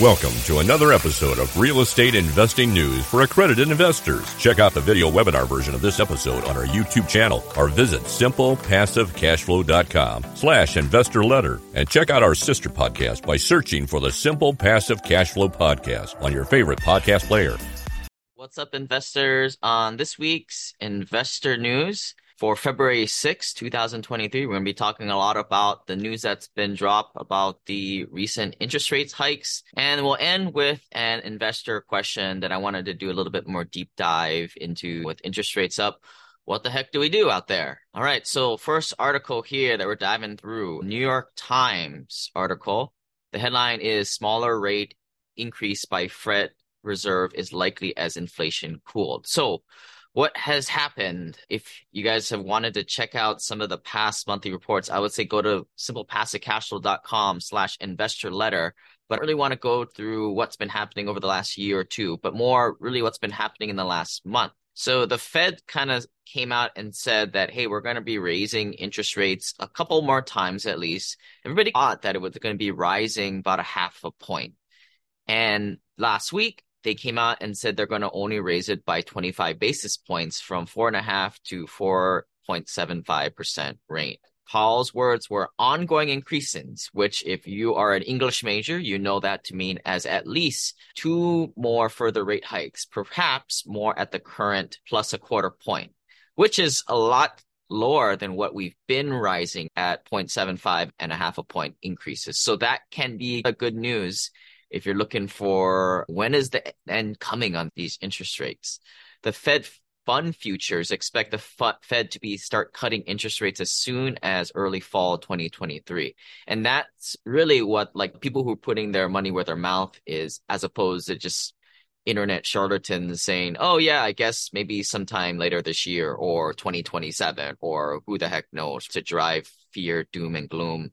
Welcome to another episode of Real Estate Investing News for accredited investors. Check out the video webinar version of this episode on our YouTube channel or visit simplepassivecashflow.com slash investor letter and check out our sister podcast by searching for the Simple Passive Cashflow podcast on your favorite podcast player. What's up, investors? On this week's investor news, for February 6, 2023. We're going to be talking a lot about the news that's been dropped about the recent interest rates hikes. And we'll end with an investor question that I wanted to do a little bit more deep dive into with interest rates up. What the heck do we do out there? All right. So first article here that we're diving through, New York Times article. The headline is smaller rate increase by Fed Reserve is likely as inflation cooled. So what has happened. If you guys have wanted to check out some of the past monthly reports, I would say go to simplepassivecashflow.com slash investor letter. But I really want to go through what's been happening over the last year or two, but more really what's been happening in the last month. So the Fed kind of came out and said that, hey, we're going to be raising interest rates a couple more times at least. Everybody thought that it was going to be rising about a half a point. And last week, they came out and said they're going to only raise it by 25 basis points from four and a half to 4.75% rate. Powell's words were ongoing increases, which if you are an English major, you know that to mean as at least two more further rate hikes, perhaps more at the current plus a quarter point, which is a lot lower than what we've been rising at 0.75 and a half a point increases. So that can be a good news if you're looking for when is the end coming on these interest rates. The Fed fund futures expect the Fed to be start cutting interest rates as soon as early fall 2023. And that's really what like people who are putting their money where their mouth is, as opposed to just internet charlatans saying, oh yeah, I guess maybe sometime later this year or 2027 or who the heck knows to drive fear, doom and gloom.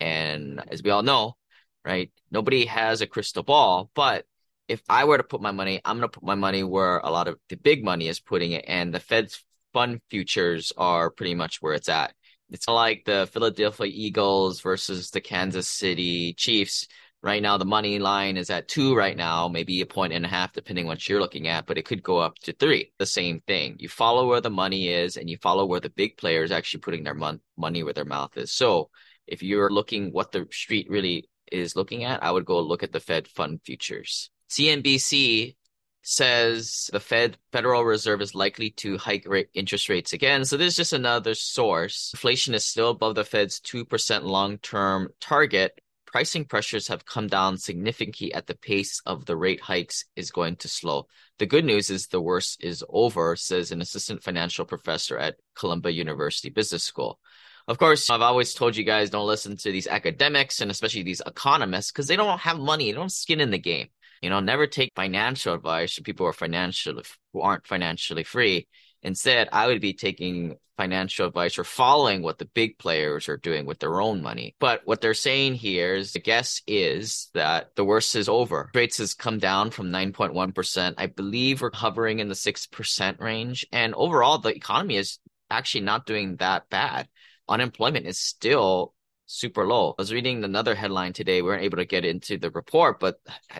And as we all know, right? Nobody has a crystal ball, but if I were to put my money, I'm going to put my money where a lot of the big money is putting it, and the Fed's fund futures are pretty much where it's at. It's like the Philadelphia Eagles versus the Kansas City Chiefs. Right now, the money line is at two right now, maybe a point and a half, depending what you're looking at, but it could go up to three. The same thing. You follow where the money is and you follow where the big players actually putting their mon- money where their mouth is. So if you're looking what the street really is looking at, I would go look at the Fed fund futures. CNBC says the Fed Federal Reserve is likely to hike rate interest rates again. So this is just another source. Inflation is still above the Fed's 2% long-term target. Pricing pressures have come down significantly at the pace of the rate hikes is going to slow. The good news is the worst is over, says an assistant financial professor at Columbia University Business School. Of course, I've always told you guys don't listen to these academics and especially these economists because they don't have money, they don't skin in the game. You know, never take financial advice from people who are financially who aren't financially free. Instead, I would be taking financial advice or following what the big players are doing with their own money. But what they're saying here is the guess is that the worst is over. Rates has come down from 9.1%. I believe we're hovering in the 6% range. And overall, the economy is actually not doing that bad unemployment is still super low. I was reading another headline today. We weren't able to get into the report, but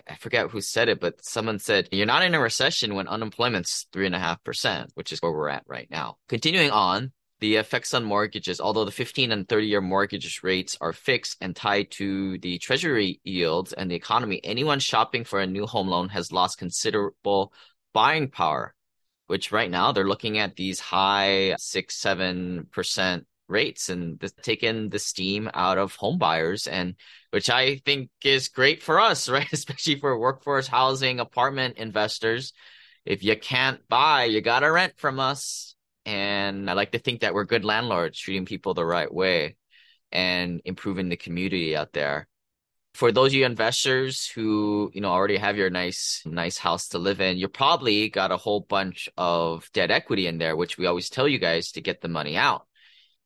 I forget who said it, but someone said, You're not in a recession when unemployment's three and a half percent, which is where we're at right now. Continuing on, the effects on mortgages, although the 15 and 30 year mortgage rates are fixed and tied to the treasury yields and the economy, anyone shopping for a new home loan has lost considerable buying power, which right now they're looking at these high six, seven percent rates and the, the steam out of home buyers and which I think is great for us, right? Especially for workforce housing apartment investors. If you can't buy, you got to rent from us. And I like to think that we're good landlords, treating people the right way and improving the community out there. For those of you investors who, you know, already have your nice, nice house to live in, you probably got a whole bunch of debt equity in there, which we always tell you guys to get the money out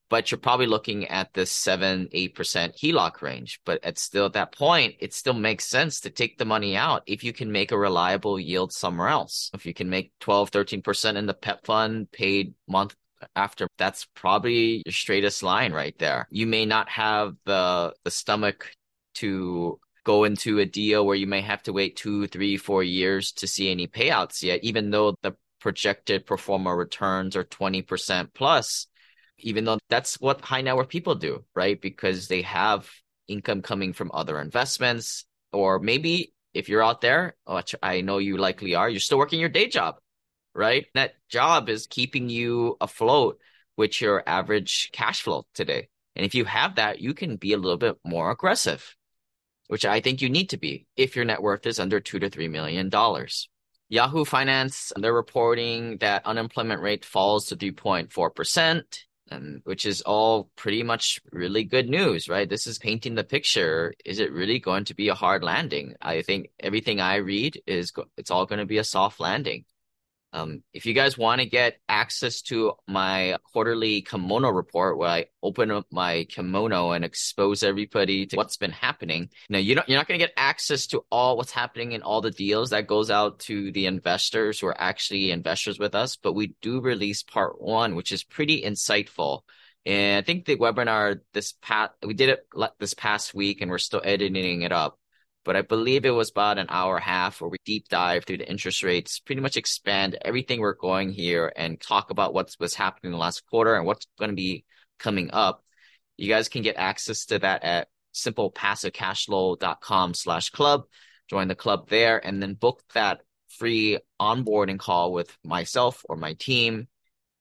but you're probably looking at the seven, eight percent HELOC range. But at still at that point, it still makes sense to take the money out if you can make a reliable yield somewhere else. If you can make 12, 13 percent in the PEP fund paid month after, that's probably your straightest line right there. You may not have the the stomach to go into a deal where you may have to wait two, three, four years to see any payouts yet, even though the projected pro forma returns are 20% plus, even though that's what high net worth people do, right? Because they have income coming from other investments, or maybe if you're out there, which I know you likely are, you're still working your day job, right? That job is keeping you afloat with your average cash flow today. And if you have that, you can be a little bit more aggressive, which I think you need to be if your net worth is under two to three million dollars. Yahoo Finance, they're reporting that unemployment rate falls to 3.4%, and which is all pretty much really good news, right? This is painting the picture. Is it really going to be a hard landing? I think everything I read is it's all going to be a soft landing. Um, if you guys want to get access to my quarterly kimono report where I open up my kimono and expose everybody to what's been happening, now you know you're not going to get access to all what's happening in all the deals that goes out to the investors who are actually investors with us, but we do release part one, which is pretty insightful. And I think the webinar this past we did it this past week, and we're still editing it up but I believe it was about an hour and a half where we deep dive through the interest rates, pretty much expand everything we're going here and talk about what's what's happening in the last quarter and what's going to be coming up. You guys can get access to that at simplepassivecashflow.com slash club. Join the club there and then book that free onboarding call with myself or my team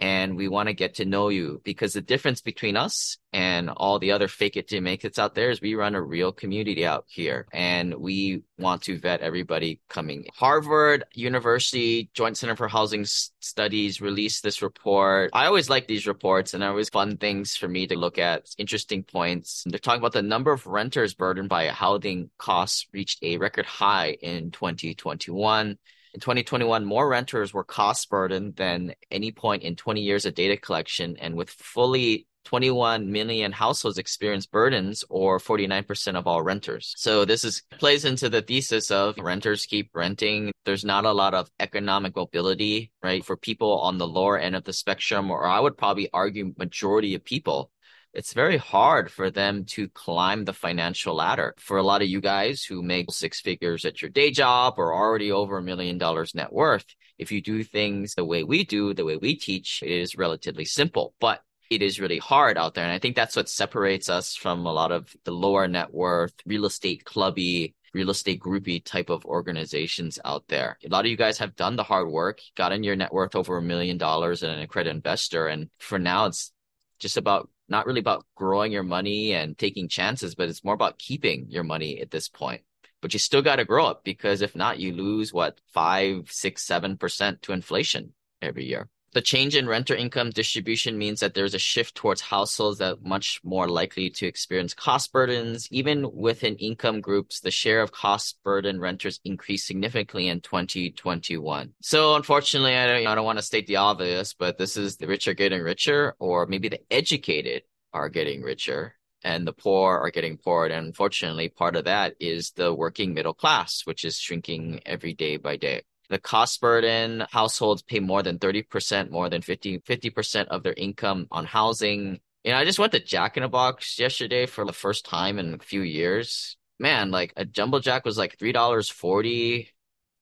and we want to get to know you because the difference between us and all the other fake it to make it out there is we run a real community out here and we want to vet everybody coming. Harvard University Joint Center for Housing Studies released this report. I always like these reports and always fun things for me to look at, interesting points. They're talking about the number of renters burdened by housing costs reached a record high in 2021. In 2021, more renters were cost burdened than any point in 20 years of data collection, and with fully 21 million households experience burdens or 49% of all renters. So this is plays into the thesis of renters keep renting. There's not a lot of economic mobility, right? For people on the lower end of the spectrum, or I would probably argue majority of people it's very hard for them to climb the financial ladder. For a lot of you guys who make six figures at your day job or already over a million dollars net worth, if you do things the way we do, the way we teach, it is relatively simple. But it is really hard out there. And I think that's what separates us from a lot of the lower net worth, real estate clubby, real estate groupy type of organizations out there. A lot of you guys have done the hard work, gotten your net worth over a million dollars and an accredited investor. And for now, it's just about not really about growing your money and taking chances, but it's more about keeping your money at this point. But you still got to grow up because if not, you lose what five, six, seven percent to inflation every year. The change in renter income distribution means that there's a shift towards households that much more likely to experience cost burdens. Even within income groups, the share of cost burden renters increased significantly in 2021. So unfortunately, I don't, I don't want to state the obvious, but this is the rich are getting richer, or maybe the educated are getting richer and the poor are getting poorer. And unfortunately, part of that is the working middle class, which is shrinking every day by day the cost burden households pay more than 30% more than 50 50% of their income on housing. You know i just went to jack in a box yesterday for the first time in a few years. Man like a jumbo jack was like $3.40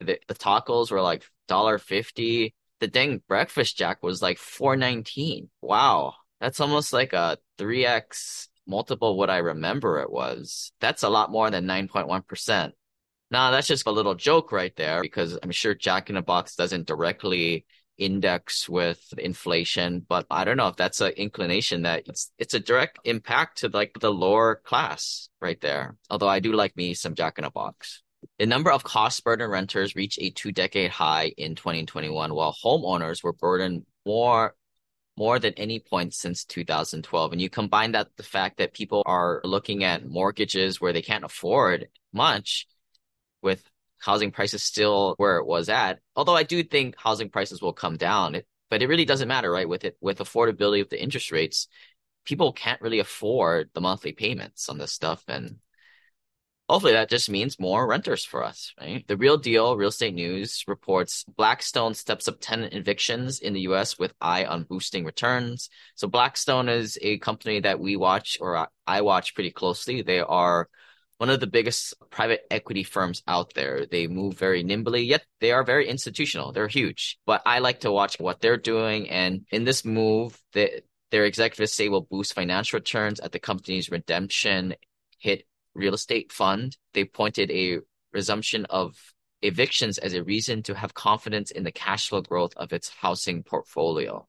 the, the tacos were like $1.50 the dang breakfast jack was like 419 wow. That's almost like a 3x multiple what i remember it was. That's a lot more than 9.1% now that's just a little joke right there because I'm sure Jack in the Box doesn't directly index with inflation, but I don't know if that's an inclination that it's it's a direct impact to like the lower class right there. Although I do like me some Jack in the Box. The number of cost burden renters reached a two decade high in 2021, while homeowners were burdened more more than any point since 2012. And you combine that the fact that people are looking at mortgages where they can't afford much with housing prices still where it was at. Although I do think housing prices will come down, it, but it really doesn't matter, right? With it, with affordability of the interest rates, people can't really afford the monthly payments on this stuff. And hopefully that just means more renters for us, right? The real deal, real estate news reports Blackstone steps up tenant evictions in the US with eye on boosting returns. So Blackstone is a company that we watch or I watch pretty closely. They are one of the biggest private equity firms out there. They move very nimbly, yet they are very institutional. They're huge. But I like to watch what they're doing. And in this move, they, their executives say will boost financial returns at the company's redemption hit real estate fund. They pointed a resumption of evictions as a reason to have confidence in the cash flow growth of its housing portfolio.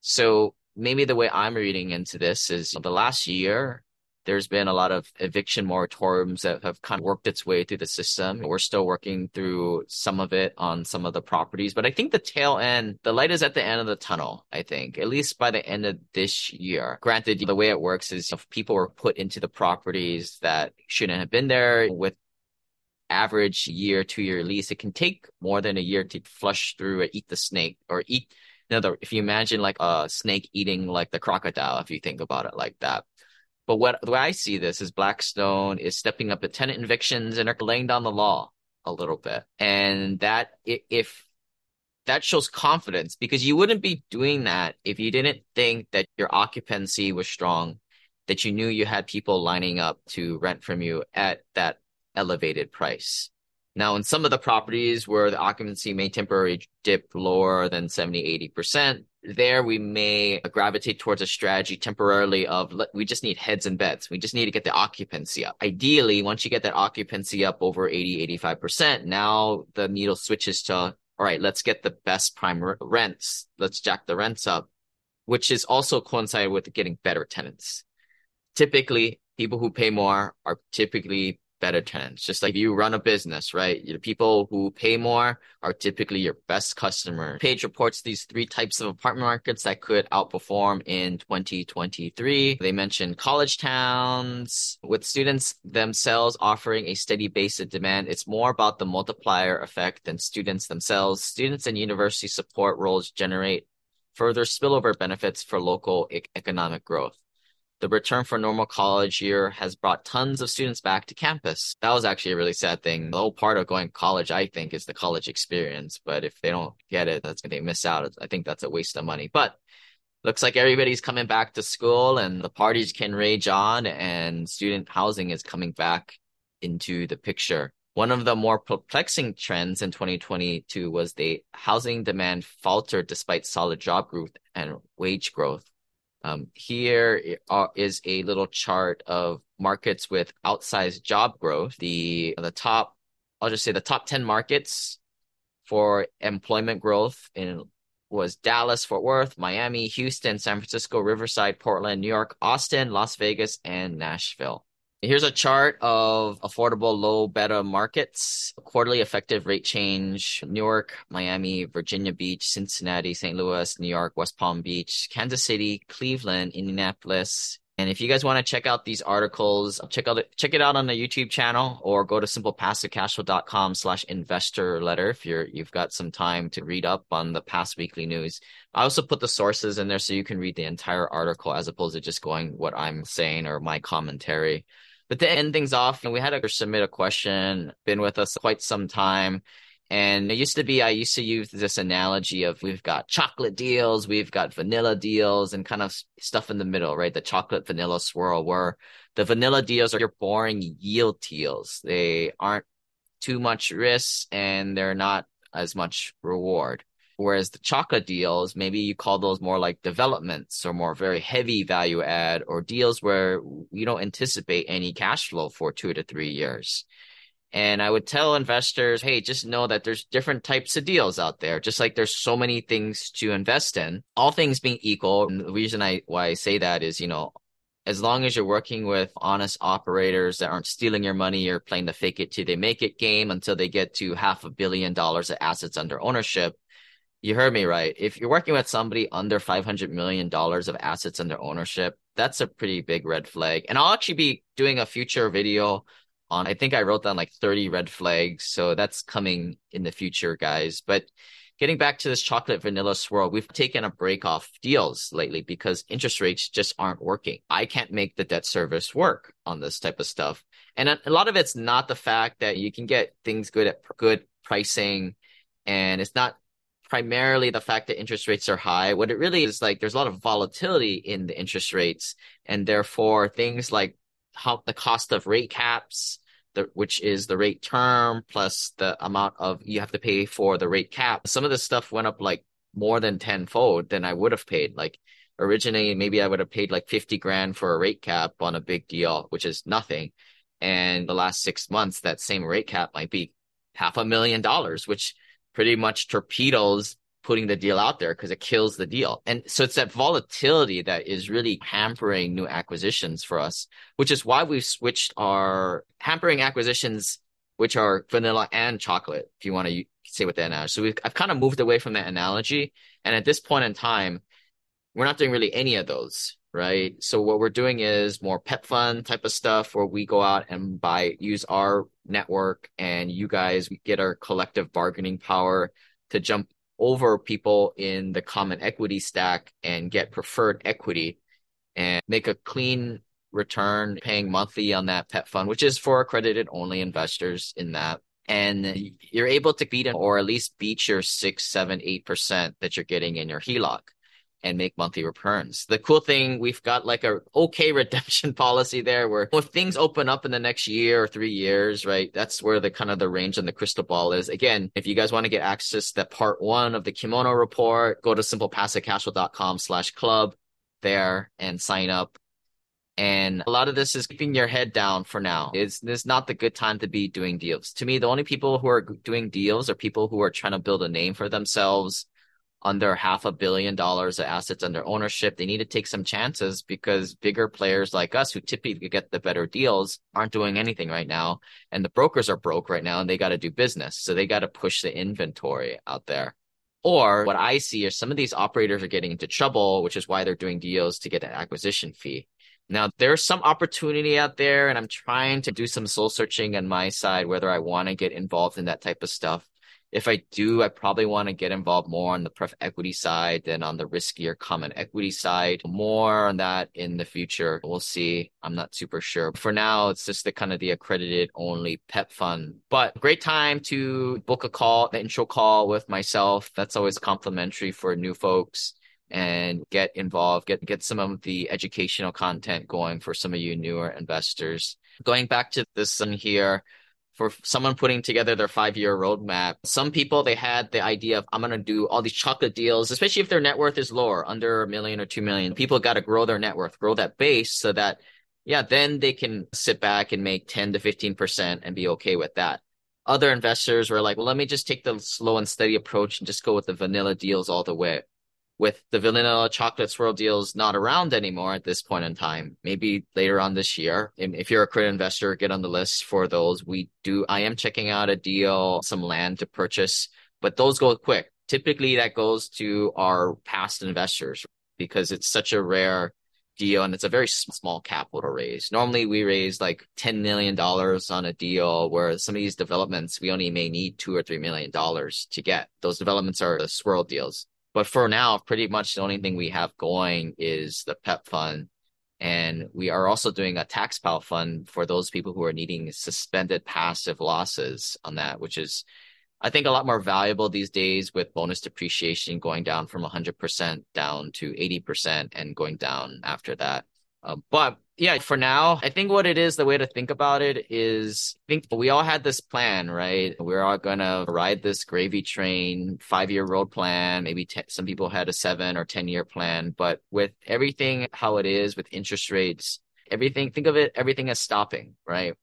So maybe the way I'm reading into this is the last year, there's been a lot of eviction moratoriums that have kind of worked its way through the system. We're still working through some of it on some of the properties, but I think the tail end, the light is at the end of the tunnel, I think, at least by the end of this year. Granted, the way it works is if people were put into the properties that shouldn't have been there with average year, two year lease, it can take more than a year to flush through or eat the snake or eat. Another, if you imagine like a snake eating like the crocodile, if you think about it like that, but what the way I see this is Blackstone is stepping up at tenant evictions and are laying down the law a little bit. And that if that shows confidence because you wouldn't be doing that if you didn't think that your occupancy was strong, that you knew you had people lining up to rent from you at that elevated price. Now, in some of the properties where the occupancy may temporarily dip lower than 70, 80%, there we may gravitate towards a strategy temporarily of we just need heads and beds. We just need to get the occupancy up. Ideally, once you get that occupancy up over 80, 85%, now the needle switches to, all right, let's get the best prime rents. Let's jack the rents up, which is also coincided with getting better tenants. Typically, people who pay more are typically better tenants. Just like you run a business, right? The people who pay more are typically your best customer. Page reports these three types of apartment markets that could outperform in 2023. They mentioned college towns with students themselves offering a steady base of demand. It's more about the multiplier effect than students themselves. Students and university support roles generate further spillover benefits for local e- economic growth the return for normal college year has brought tons of students back to campus. That was actually a really sad thing. The whole part of going to college, I think, is the college experience. But if they don't get it, that's they miss out. I think that's a waste of money. But looks like everybody's coming back to school and the parties can rage on and student housing is coming back into the picture. One of the more perplexing trends in 2022 was the housing demand faltered despite solid job growth and wage growth. Um, here is a little chart of markets with outsized job growth. The the top, I'll just say the top 10 markets for employment growth in was Dallas, Fort Worth, Miami, Houston, San Francisco, Riverside, Portland, New York, Austin, Las Vegas, and Nashville. Here's a chart of affordable low beta markets, quarterly effective rate change, Newark, Miami, Virginia Beach, Cincinnati, St. Louis, New York, West Palm Beach, Kansas City, Cleveland, Indianapolis. And if you guys want to check out these articles, check out check it out on the YouTube channel or go to simplepassivecashflow.com slash investor letter if you're you've got some time to read up on the past weekly news. I also put the sources in there so you can read the entire article as opposed to just going what I'm saying or my commentary. But to end things off, we had a submit a question, been with us quite some time. And it used to be, I used to use this analogy of we've got chocolate deals, we've got vanilla deals, and kind of stuff in the middle, right? The chocolate vanilla swirl, where the vanilla deals are your boring yield deals. They aren't too much risk and they're not as much reward. Whereas the chocolate deals, maybe you call those more like developments or more very heavy value add or deals where you don't anticipate any cash flow for two to three years. And I would tell investors, hey, just know that there's different types of deals out there. Just like there's so many things to invest in, all things being equal. And the reason I why I say that is, you know, as long as you're working with honest operators that aren't stealing your money, you're playing the fake it till they make it game until they get to half a billion dollars of assets under ownership you heard me right. If you're working with somebody under $500 million of assets under ownership, that's a pretty big red flag. And I'll actually be doing a future video on, I think I wrote down like 30 red flags. So that's coming in the future, guys. But getting back to this chocolate vanilla swirl, we've taken a break off deals lately because interest rates just aren't working. I can't make the debt service work on this type of stuff. And a lot of it's not the fact that you can get things good at good pricing and it's not primarily the fact that interest rates are high. What it really is like, there's a lot of volatility in the interest rates, and therefore things like how the cost of rate caps, the, which is the rate term plus the amount of you have to pay for the rate cap. Some of this stuff went up like more than tenfold than I would have paid. Like originally, maybe I would have paid like 50 grand for a rate cap on a big deal, which is nothing. And the last six months, that same rate cap might be half a million dollars, which pretty much torpedoes putting the deal out there because it kills the deal. And so it's that volatility that is really hampering new acquisitions for us, which is why we've switched our hampering acquisitions, which are vanilla and chocolate, if you want to say what that analogy. So we've, I've kind of moved away from that analogy. And at this point in time, we're not doing really any of those, right? So what we're doing is more pep fund type of stuff where we go out and buy, use our network and you guys get our collective bargaining power to jump over people in the common equity stack and get preferred equity and make a clean return paying monthly on that PEP fund, which is for accredited only investors in that. And you're able to beat or at least beat your six, seven, eight percent that you're getting in your HELOC and make monthly returns. The cool thing, we've got like a okay redemption policy there where if things open up in the next year or three years, right? That's where the kind of the range on the crystal ball is. Again, if you guys want to get access to part one of the kimono report, go to simplepassivecashflow.com slash club there and sign up. And a lot of this is keeping your head down for now. It's, it's not the good time to be doing deals. To me, the only people who are doing deals are people who are trying to build a name for themselves under half a billion dollars of assets under ownership. They need to take some chances because bigger players like us who typically get the better deals aren't doing anything right now. And the brokers are broke right now and they got to do business. So they got to push the inventory out there. Or what I see is some of these operators are getting into trouble, which is why they're doing deals to get an acquisition fee. Now, there's some opportunity out there, and I'm trying to do some soul searching on my side, whether I want to get involved in that type of stuff if I do, I probably want to get involved more on the pref equity side than on the riskier common equity side. More on that in the future. We'll see. I'm not super sure. For now, it's just the kind of the accredited only PEP fund. But great time to book a call, the intro call with myself. That's always complimentary for new folks and get involved, get get some of the educational content going for some of you newer investors. Going back to this one here, for someone putting together their five year roadmap. Some people, they had the idea of, I'm going to do all these chocolate deals, especially if their net worth is lower, under a million or two million. People got to grow their net worth, grow that base so that, yeah, then they can sit back and make 10 to 15% and be okay with that. Other investors were like, well, let me just take the slow and steady approach and just go with the vanilla deals all the way with the vanilla chocolate swirl deals not around anymore at this point in time, maybe later on this year. If you're a credit investor, get on the list for those. We do, I am checking out a deal, some land to purchase, but those go quick. Typically that goes to our past investors because it's such a rare deal and it's a very small capital raise. Normally we raise like $10 million on a deal where some of these developments we only may need two or $3 million to get. Those developments are the swirl deals. But for now, pretty much the only thing we have going is the PEP fund. And we are also doing a tax pile fund for those people who are needing suspended passive losses on that, which is, I think, a lot more valuable these days with bonus depreciation going down from 100% down to 80% and going down after that. Uh, but yeah, for now, I think what it is, the way to think about it is, I think we all had this plan, right? We're all gonna ride this gravy train, five year road plan. Maybe some people had a seven or 10 year plan, but with everything how it is with interest rates, everything, think of it, everything is stopping, right?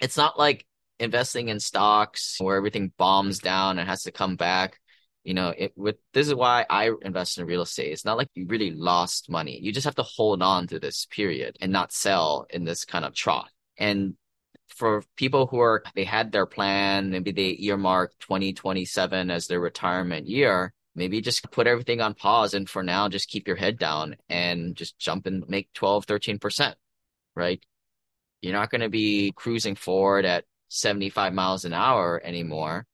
It's not like investing in stocks where everything bombs down and has to come back you know it with this is why i invest in real estate. It's not like you really lost money. You just have to hold on to this period and not sell in this kind of trough. And for people who are they had their plan maybe they earmarked 2027 as their retirement year maybe just put everything on pause and for now just keep your head down and just jump and make 12 13% right? You're not going to be cruising forward at 75 miles an hour anymore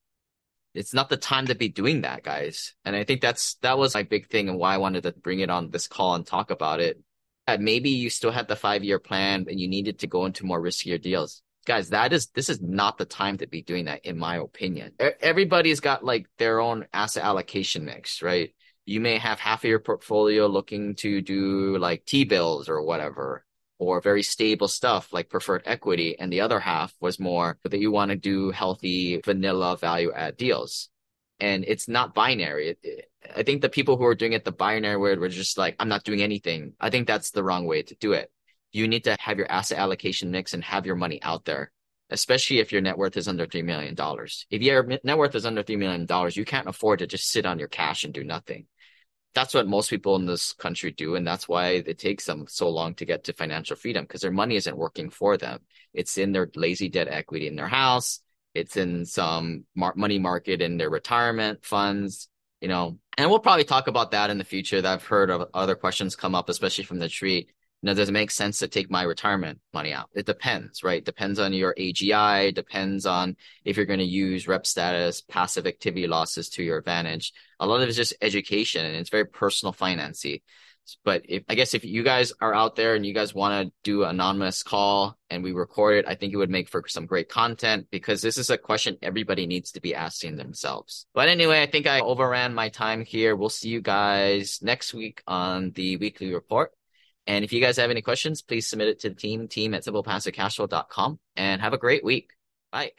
it's not the time to be doing that, guys. And I think that's that was my big thing and why I wanted to bring it on this call and talk about it. That maybe you still had the five year plan and you needed to go into more riskier deals. Guys, that is this is not the time to be doing that, in my opinion. Everybody's got like their own asset allocation mix, right? You may have half of your portfolio looking to do like T bills or whatever, or very stable stuff like preferred equity. And the other half was more that you want to do healthy vanilla value add deals. And it's not binary. I think the people who are doing it the binary way were just like, I'm not doing anything. I think that's the wrong way to do it. You need to have your asset allocation mix and have your money out there especially if your net worth is under $3 million. If your net worth is under $3 million, you can't afford to just sit on your cash and do nothing that's what most people in this country do. And that's why it takes them so long to get to financial freedom because their money isn't working for them. It's in their lazy debt equity in their house. It's in some mar- money market in their retirement funds, you know, and we'll probably talk about that in the future that I've heard of other questions come up, especially from the street know, does it make sense to take my retirement money out? It depends, right? Depends on your AGI, depends on if you're going to use rep status, passive activity losses to your advantage. A lot of it's just education and it's very personal financy. But if I guess if you guys are out there and you guys want to do an anonymous call and we record it, I think it would make for some great content because this is a question everybody needs to be asking themselves. But anyway, I think I overran my time here. We'll see you guys next week on the weekly report. And if you guys have any questions, please submit it to the team, team at simplepassivecashflow.com and have a great week. Bye.